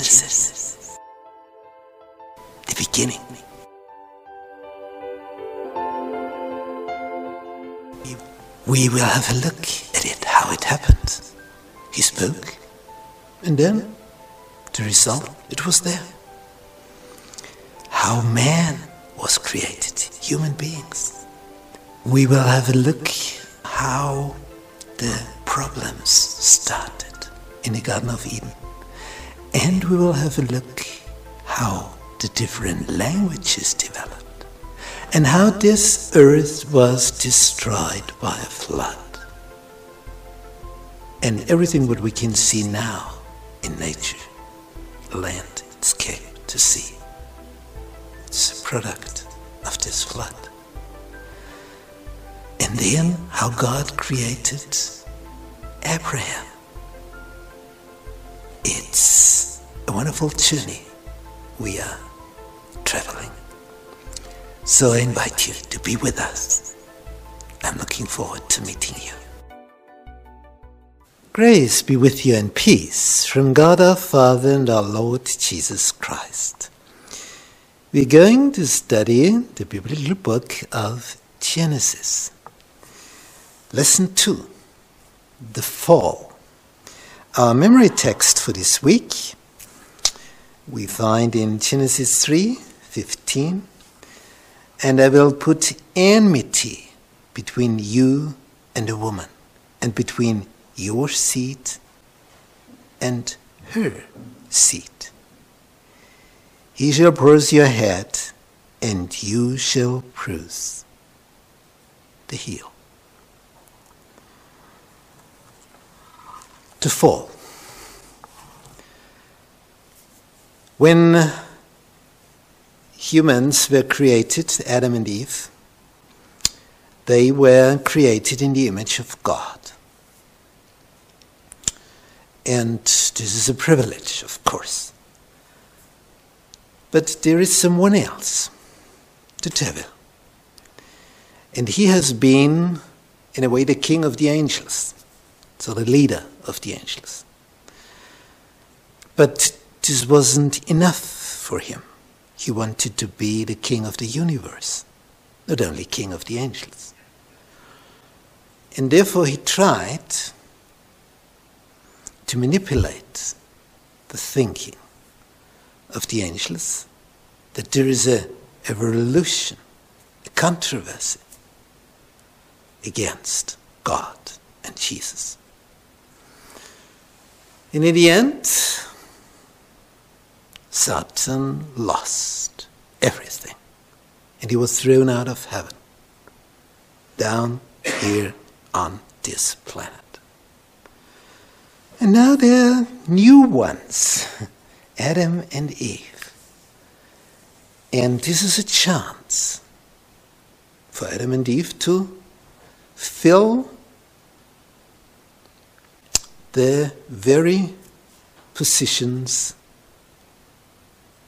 Genesis, the beginning. We will have a look at it, how it happened. He spoke, and then the result, it was there. How man was created, human beings. We will have a look how the problems started in the Garden of Eden. And we will have a look how the different languages developed and how this earth was destroyed by a flood. And everything what we can see now in nature, land, sky, to sea, it's a product of this flood. And then how God created Abraham. It's a wonderful journey we are traveling. So I invite you to be with us. I'm looking forward to meeting you. Grace be with you and peace from God our Father and our Lord Jesus Christ. We're going to study the biblical book of Genesis. Lesson 2 The Fall. Our memory text for this week we find in Genesis 3 15 and I will put enmity between you and the woman, and between your seed and her seed. He shall bruise your head, and you shall bruise the heel. To fall. When humans were created, Adam and Eve, they were created in the image of God. And this is a privilege, of course. But there is someone else, the devil. And he has been, in a way, the king of the angels, so the leader of the angels. But this wasn't enough for him. He wanted to be the king of the universe, not only king of the angels. And therefore he tried to manipulate the thinking of the angels that there is a, a revolution, a controversy against God and Jesus. And in the end, Satan lost everything. And he was thrown out of heaven, down here on this planet. And now there are new ones Adam and Eve. And this is a chance for Adam and Eve to fill the very positions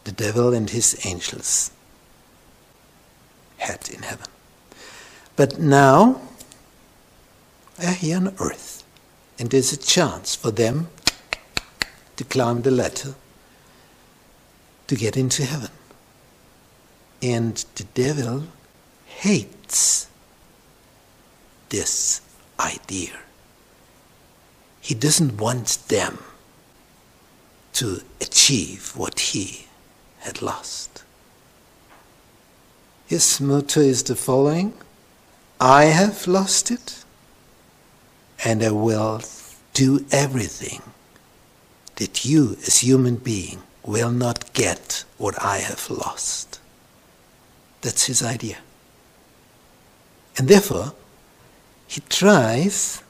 the devil and his angels had in heaven. But now they're here on earth, and there's a chance for them to climb the ladder to get into heaven. And the devil hates this idea. He doesn't want them to achieve what he had lost. His motto is the following I have lost it, and I will do everything that you, as human being, will not get what I have lost. That's his idea. And therefore, he tries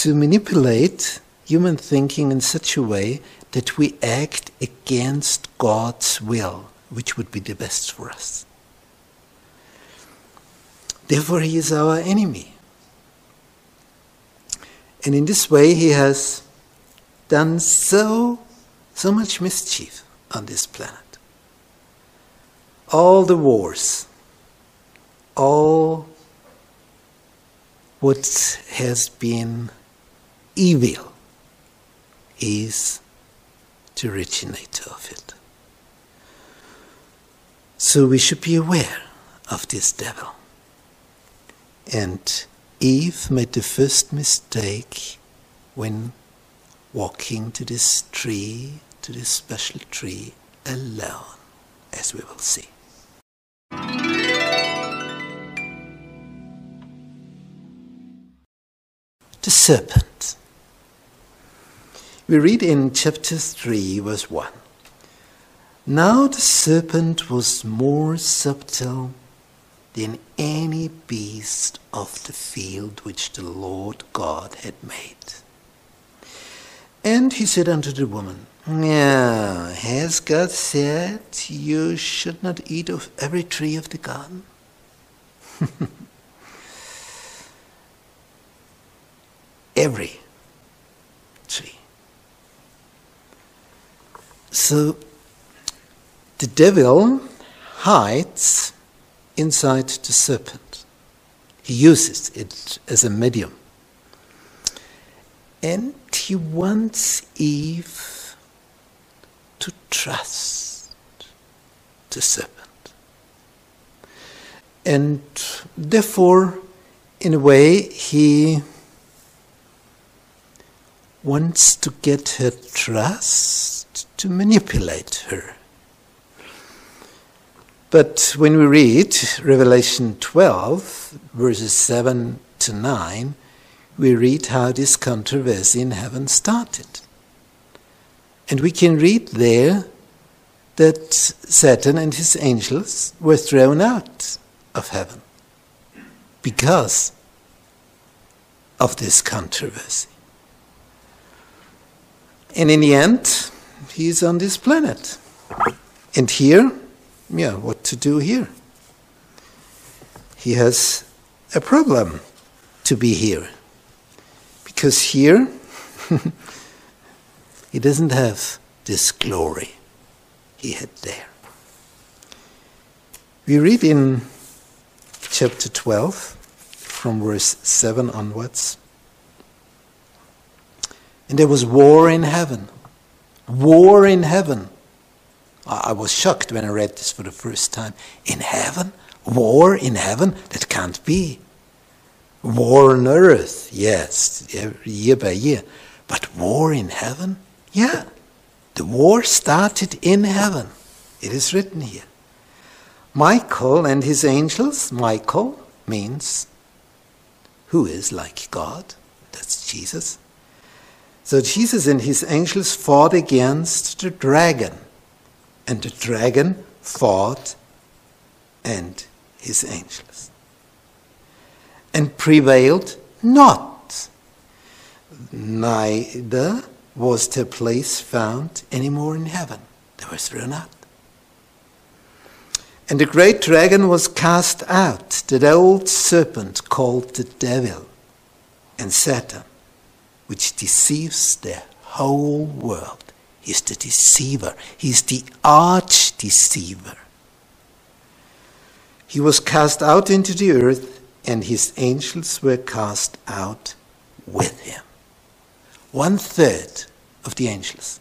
to manipulate human thinking in such a way that we act against God's will, which would be the best for us. Therefore, he is our enemy. And in this way, he has done so, so much mischief on this planet. All the wars, all what has been evil is the originator of it. So we should be aware of this devil. And Eve made the first mistake when walking to this tree, to this special tree, alone, as we will see. The serpent. We read in chapter 3, verse 1. Now the serpent was more subtle than any beast of the field which the Lord God had made. And he said unto the woman, yeah, has God said you should not eat of every tree of the garden? every tree. So the devil hides inside the serpent. He uses it as a medium. And he wants Eve to trust the serpent. And therefore, in a way, he wants to get her trust to manipulate her. But when we read Revelation 12, verses 7 to 9, we read how this controversy in heaven started. And we can read there that Satan and his angels were thrown out of heaven because of this controversy. And in the end, he's on this planet. And here, yeah, what to do here? He has a problem to be here. Because here, he doesn't have this glory he had there. We read in chapter 12, from verse 7 onwards. And there was war in heaven. War in heaven. I was shocked when I read this for the first time. In heaven? War in heaven? That can't be. War on earth, yes, year by year. But war in heaven? Yeah. The war started in heaven. It is written here. Michael and his angels, Michael means who is like God. That's Jesus. So Jesus and his angels fought against the dragon, and the dragon fought and his angels, and prevailed not. Neither was their place found any more in heaven. They were thrown out. And the great dragon was cast out, that old serpent called the devil and Satan which deceives the whole world. He's the deceiver, he's the arch deceiver. He was cast out into the earth, and his angels were cast out with him. One third of the angels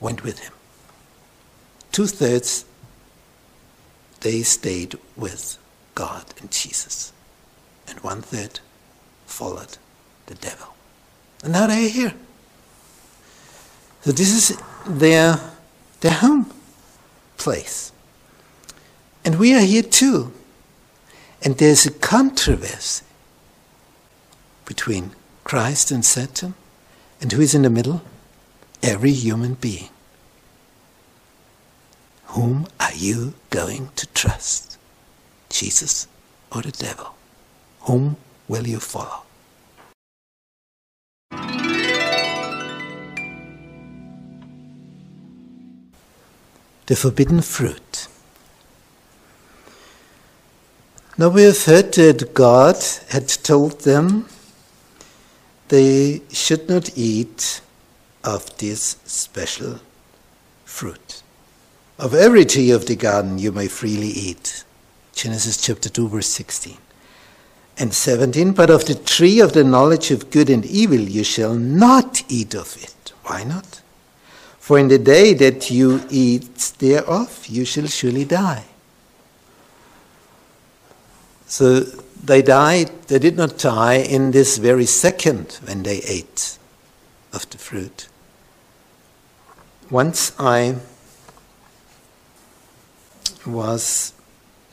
went with him. Two thirds, they stayed with God and Jesus. And one third followed the devil. And now they are here. So this is their, their home place. And we are here too. And there's a controversy between Christ and Satan. And who is in the middle? Every human being. Whom are you going to trust? Jesus or the devil? Whom will you follow? The forbidden fruit. Now we have heard that God had told them they should not eat of this special fruit. Of every tree of the garden you may freely eat. Genesis chapter 2, verse 16. And 17, but of the tree of the knowledge of good and evil you shall not eat of it. Why not? For in the day that you eat thereof, you shall surely die. So they died, they did not die in this very second when they ate of the fruit. Once I was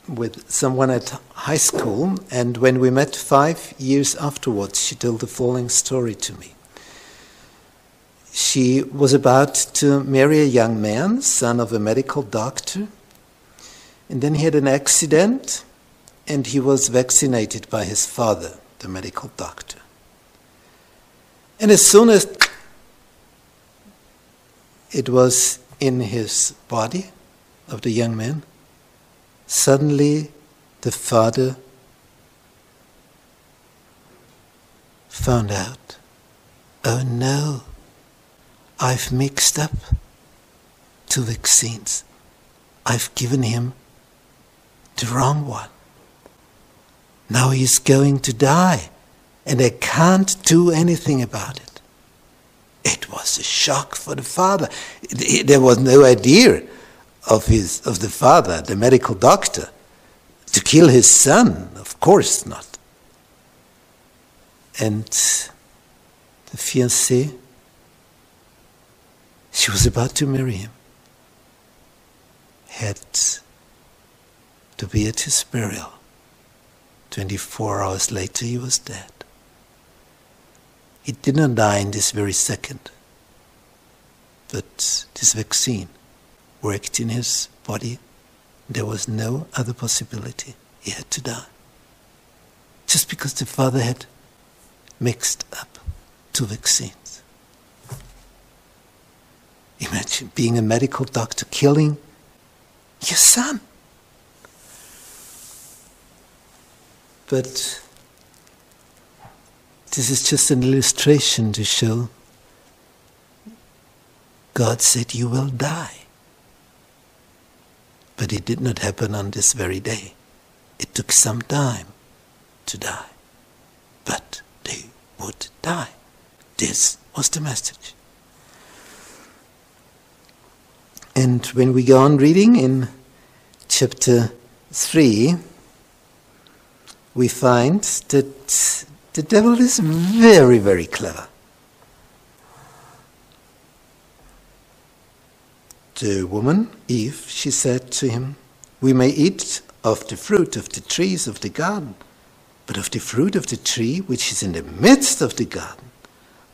with someone at high school, and when we met five years afterwards, she told the following story to me. She was about to marry a young man, son of a medical doctor, and then he had an accident and he was vaccinated by his father, the medical doctor. And as soon as it was in his body of the young man, suddenly the father found out oh no, I've mixed up two vaccines. I've given him the wrong one. Now he's going to die, and I can't do anything about it. It was a shock for the father. There was no idea of, his, of the father, the medical doctor, to kill his son. Of course not. And the fiancée, she was about to marry him, had to be at his burial. 24 hours later, he was dead. He did not die in this very second, but this vaccine worked in his body. There was no other possibility. He had to die. Just because the father had mixed up two vaccines. Imagine being a medical doctor killing your son. But this is just an illustration to show God said, You will die. But it did not happen on this very day. It took some time to die. But they would die. This was the message. And when we go on reading in chapter 3, we find that the devil is very, very clever. The woman, Eve, she said to him, We may eat of the fruit of the trees of the garden, but of the fruit of the tree which is in the midst of the garden,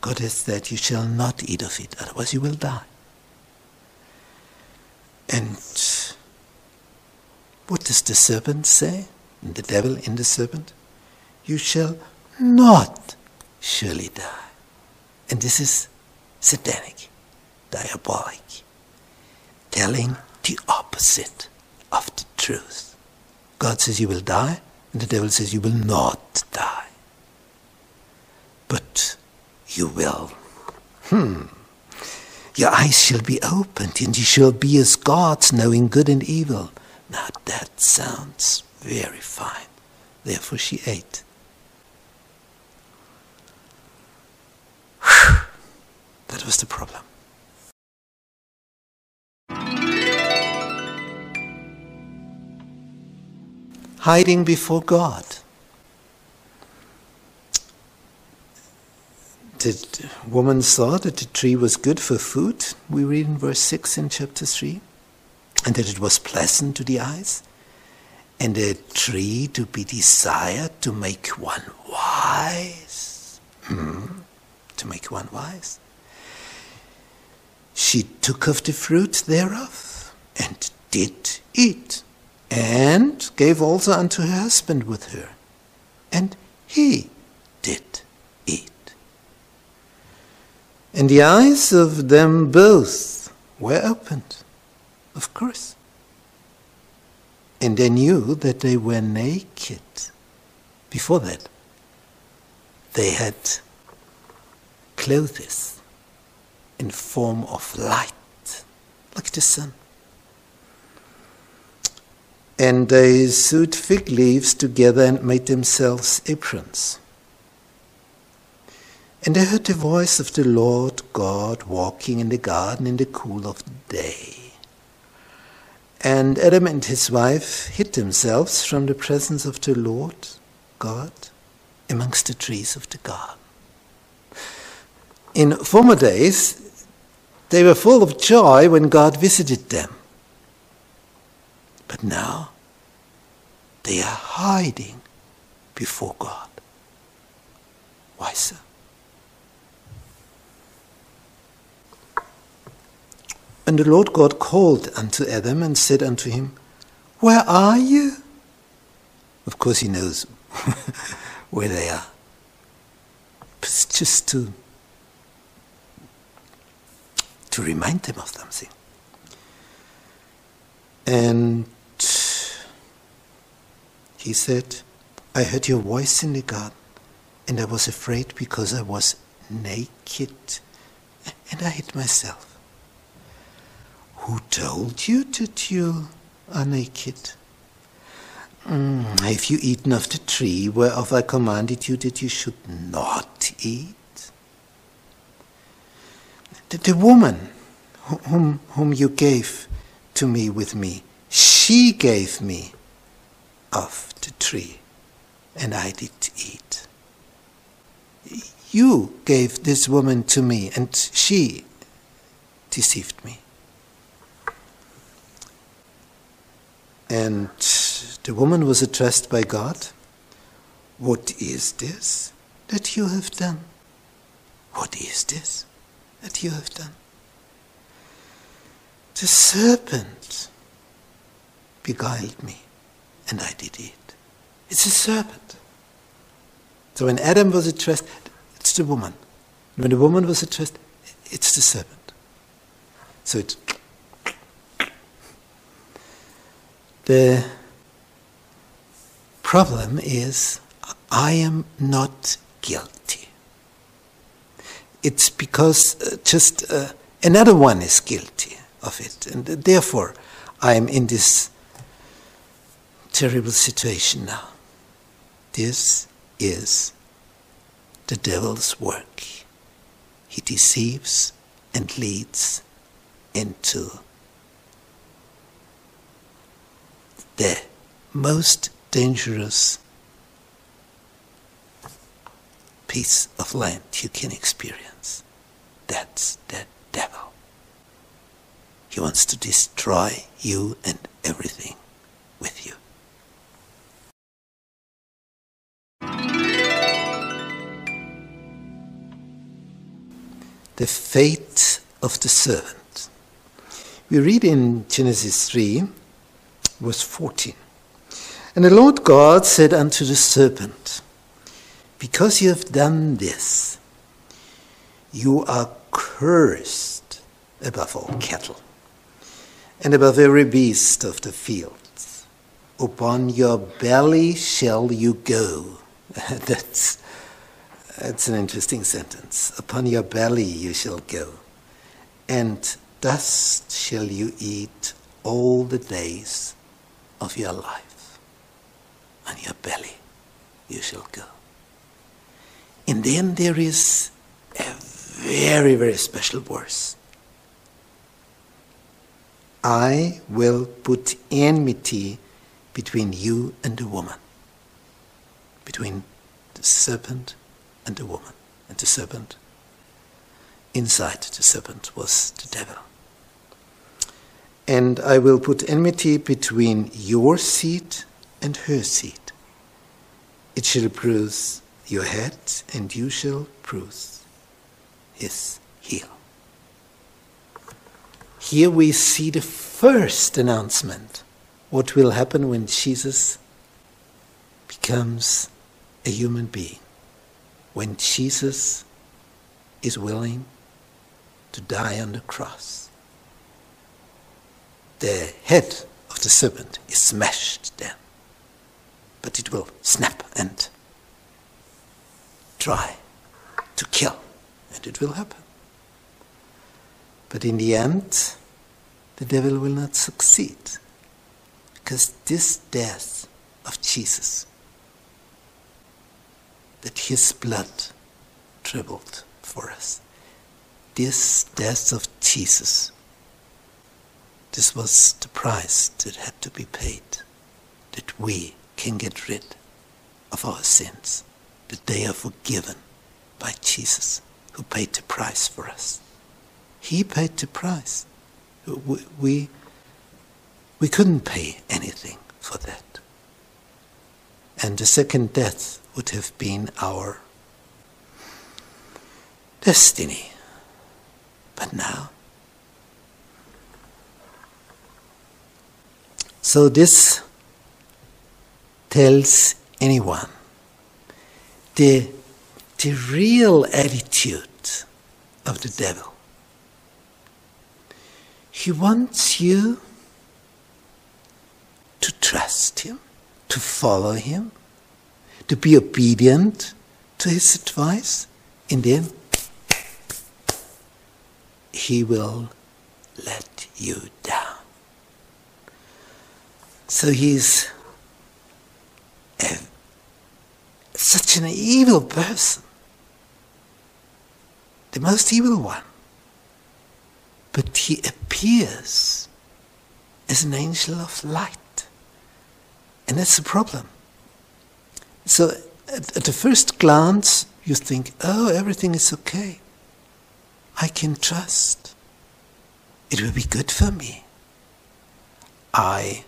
God has said, You shall not eat of it, otherwise you will die. And what does the serpent say? the devil in the serpent, you shall not surely die. And this is satanic, diabolic, telling the opposite of the truth. God says you will die, and the devil says you will not die. But you will. Hmm. Your eyes shall be opened, and you shall be as gods, knowing good and evil. Now that sounds very fine. Therefore she ate. that was the problem. Hiding before God. The woman saw that the tree was good for food, we read in verse 6 in chapter 3, and that it was pleasant to the eyes and a tree to be desired to make one wise. Hmm. To make one wise. She took of the fruit thereof and did eat, and gave also unto her husband with her, and he did. And the eyes of them both were opened, of course and they knew that they were naked. Before that, they had clothes in form of light, like the sun. And they sewed fig leaves together and made themselves aprons. And they heard the voice of the Lord God walking in the garden in the cool of the day. And Adam and his wife hid themselves from the presence of the Lord God amongst the trees of the garden. In former days, they were full of joy when God visited them. But now, they are hiding before God. Why so? And the Lord God called unto Adam and said unto him, Where are you? Of course, he knows where they are. It's just to, to remind them of something. And he said, I heard your voice in the garden, and I was afraid because I was naked, and I hid myself. Who told you that you are naked? Mm, have you eaten of the tree whereof I commanded you that you should not eat? The, the woman whom, whom you gave to me with me, she gave me of the tree, and I did eat. You gave this woman to me, and she deceived me. And the woman was addressed by God What is this that you have done? What is this that you have done? The serpent beguiled me, and I did eat. It's a serpent. So when Adam was addressed, it's the woman. When the woman was addressed, it's the serpent. So it The problem is I am not guilty. It's because uh, just uh, another one is guilty of it, and therefore I am in this terrible situation now. This is the devil's work. He deceives and leads into the most dangerous piece of land you can experience. That's the devil. He wants to destroy you and everything with you. The fate of the serpent. We read in Genesis 3 verse 14. And the Lord God said unto the serpent, Because you have done this, you are cursed above all cattle and above every beast of the fields. Upon your belly shall you go. that's, that's an interesting sentence. Upon your belly you shall go, and dust shall you eat all the days of your life. and your belly you shall go. And then there is a very, very special verse. I will put enmity between you and the woman, between the serpent and the woman. And the serpent, inside the serpent was the devil and I will put enmity between your seed and her seed. It shall bruise your head, and you shall bruise his heel. Here we see the first announcement what will happen when Jesus becomes a human being, when Jesus is willing to die on the cross the head of the serpent is smashed down. But it will snap and try to kill, and it will happen. But in the end, the devil will not succeed because this death of Jesus, that his blood tripled for us. This death of Jesus, this was the price that had to be paid, that we can get rid of our sins, that they are forgiven by Jesus, who paid the price for us. He paid the price. We, we, we couldn't pay anything for that. And the second death would have been our destiny. But now, so this tells anyone the, the real attitude of the devil. He wants you to trust him, to follow him, to be obedient to his advice. And then he will let you down. So he's a, such an evil person, the most evil one. But he appears as an angel of light. And that's the problem. So at, at the first glance, you think, oh, everything is okay. I can trust. It will be good for me. I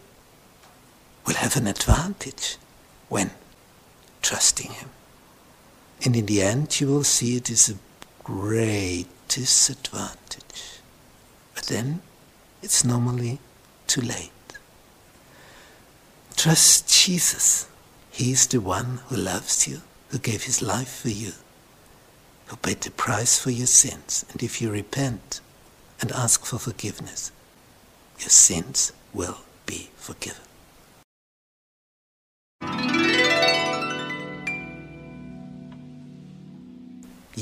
will have an advantage when trusting Him. And in the end, you will see it is a great disadvantage. But then it's normally too late. Trust Jesus. He is the one who loves you, who gave his life for you, who paid the price for your sins. And if you repent and ask for forgiveness, your sins will be forgiven.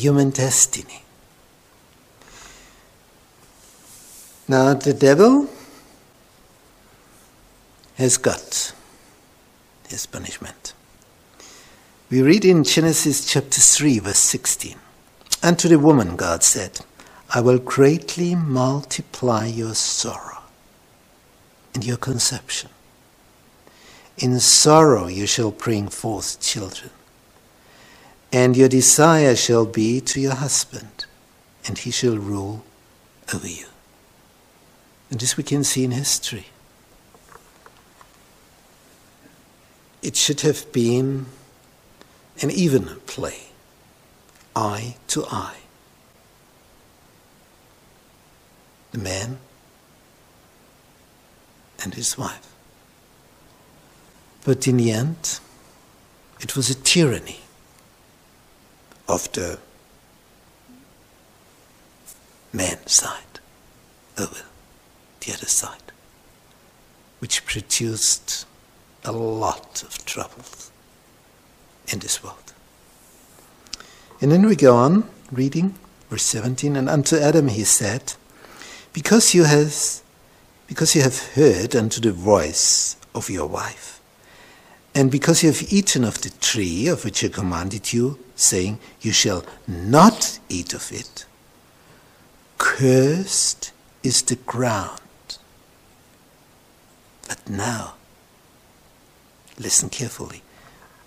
Human destiny. Now, the devil has got his punishment. We read in Genesis chapter 3, verse 16 And to the woman, God said, I will greatly multiply your sorrow and your conception. In sorrow you shall bring forth children, and your desire shall be to your husband, and he shall rule over you. And this we can see in history. It should have been an even play, eye to eye. The man and his wife. But in the end, it was a tyranny of the man's side over the other side, which produced a lot of troubles in this world. And then we go on reading verse 17 and unto Adam he said because you has because you have heard unto the voice of your wife and because you have eaten of the tree of which I commanded you saying you shall not eat of it cursed is the ground but now Listen carefully.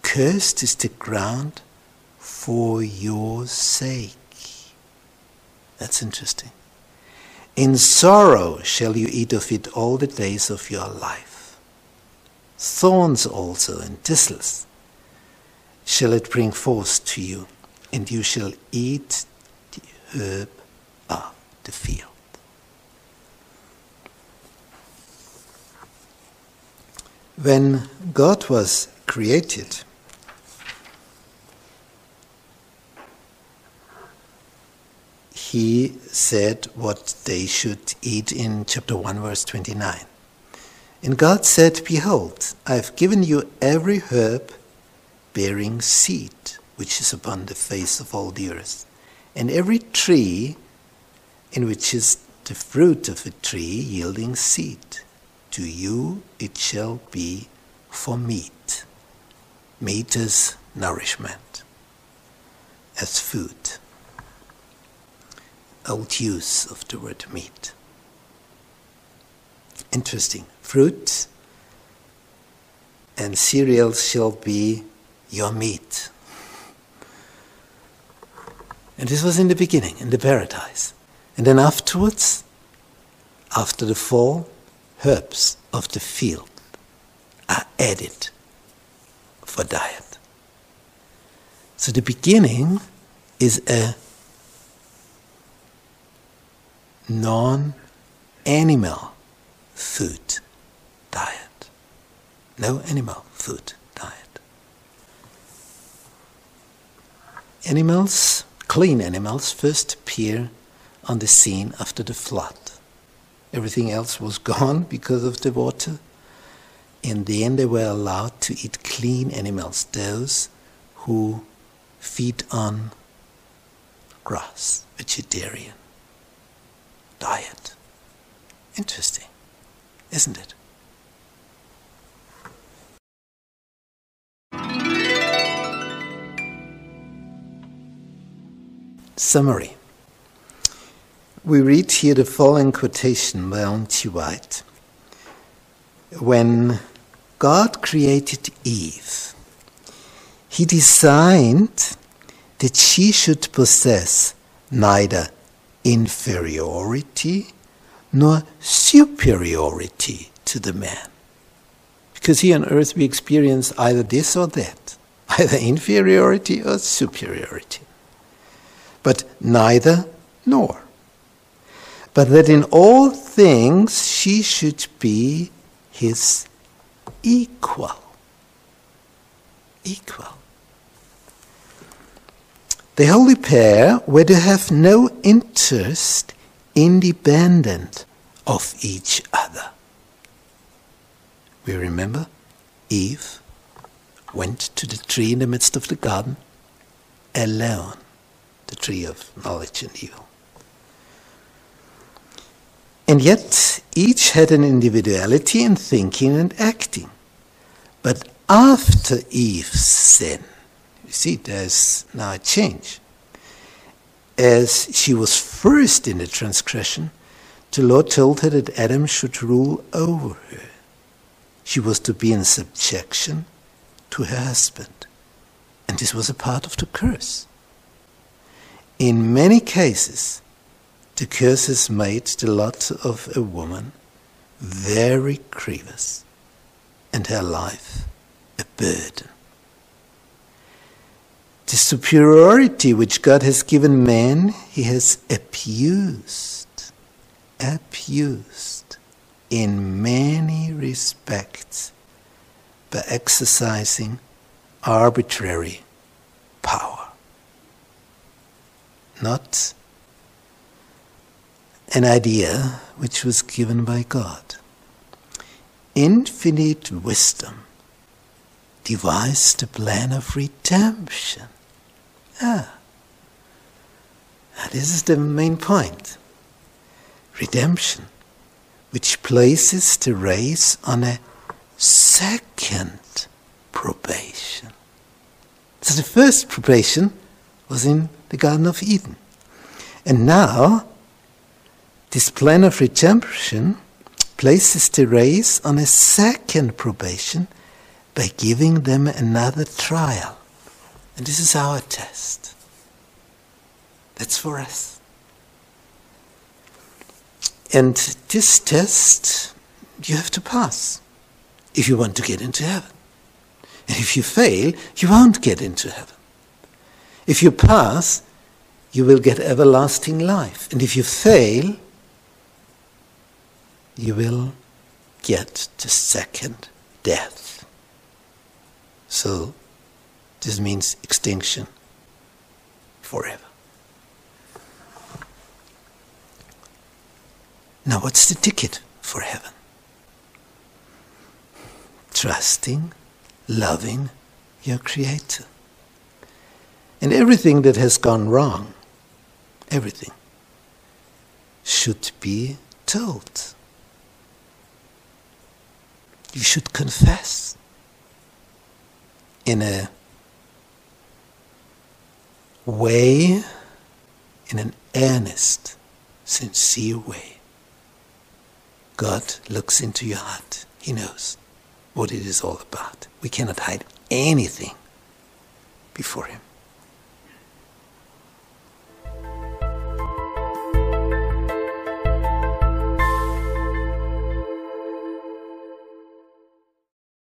Cursed is the ground for your sake. That's interesting. In sorrow shall you eat of it all the days of your life. Thorns also and thistles shall it bring forth to you, and you shall eat the herb of the field. When God was created, he said what they should eat in chapter 1, verse 29. And God said, Behold, I have given you every herb bearing seed, which is upon the face of all the earth, and every tree in which is the fruit of a tree yielding seed to you it shall be for meat. Meat is nourishment, as food. old use of the word meat. Interesting. Fruit and cereals shall be your meat. And this was in the beginning, in the paradise. And then afterwards, after the fall, herbs of the field are added for diet. So the beginning is a non animal food diet. No animal food diet. Animals, clean animals, first appear on the scene after the flood. Everything else was gone because of the water. And then they were allowed to eat clean animals, those who feed on grass, vegetarian diet. Interesting, isn't it? Summary. We read here the following quotation by G. White. When God created Eve, he designed that she should possess neither inferiority nor superiority to the man. Because here on earth we experience either this or that, either inferiority or superiority. But neither nor. But that in all things she should be his equal. Equal. The holy pair were to have no interest independent of each other. We remember Eve went to the tree in the midst of the garden alone, the tree of knowledge and evil. And yet each had an individuality in thinking and acting. But after Eve's sin, you see, there's now a change. As she was first in the transgression, the Lord told her that Adam should rule over her. She was to be in subjection to her husband. And this was a part of the curse. In many cases, the curse has made the lot of a woman very grievous and her life a burden. The superiority which God has given man, he has abused, abused in many respects by exercising arbitrary power. Not an idea which was given by God. Infinite wisdom devised a plan of redemption Ah. This is the main point. Redemption, which places the race on a second probation. So the first probation was in the Garden of Eden. And now, this plan of redemption places the race on a second probation by giving them another trial. And this is our test. That's for us. And this test you have to pass if you want to get into heaven. And if you fail, you won't get into heaven. If you pass, you will get everlasting life. And if you fail, you will get the second death. So this means extinction forever. Now, what's the ticket for heaven? Trusting, loving your Creator. And everything that has gone wrong, everything, should be told. You should confess in a way in an earnest, sincere way. God looks into your heart. He knows what it is all about. We cannot hide anything before Him.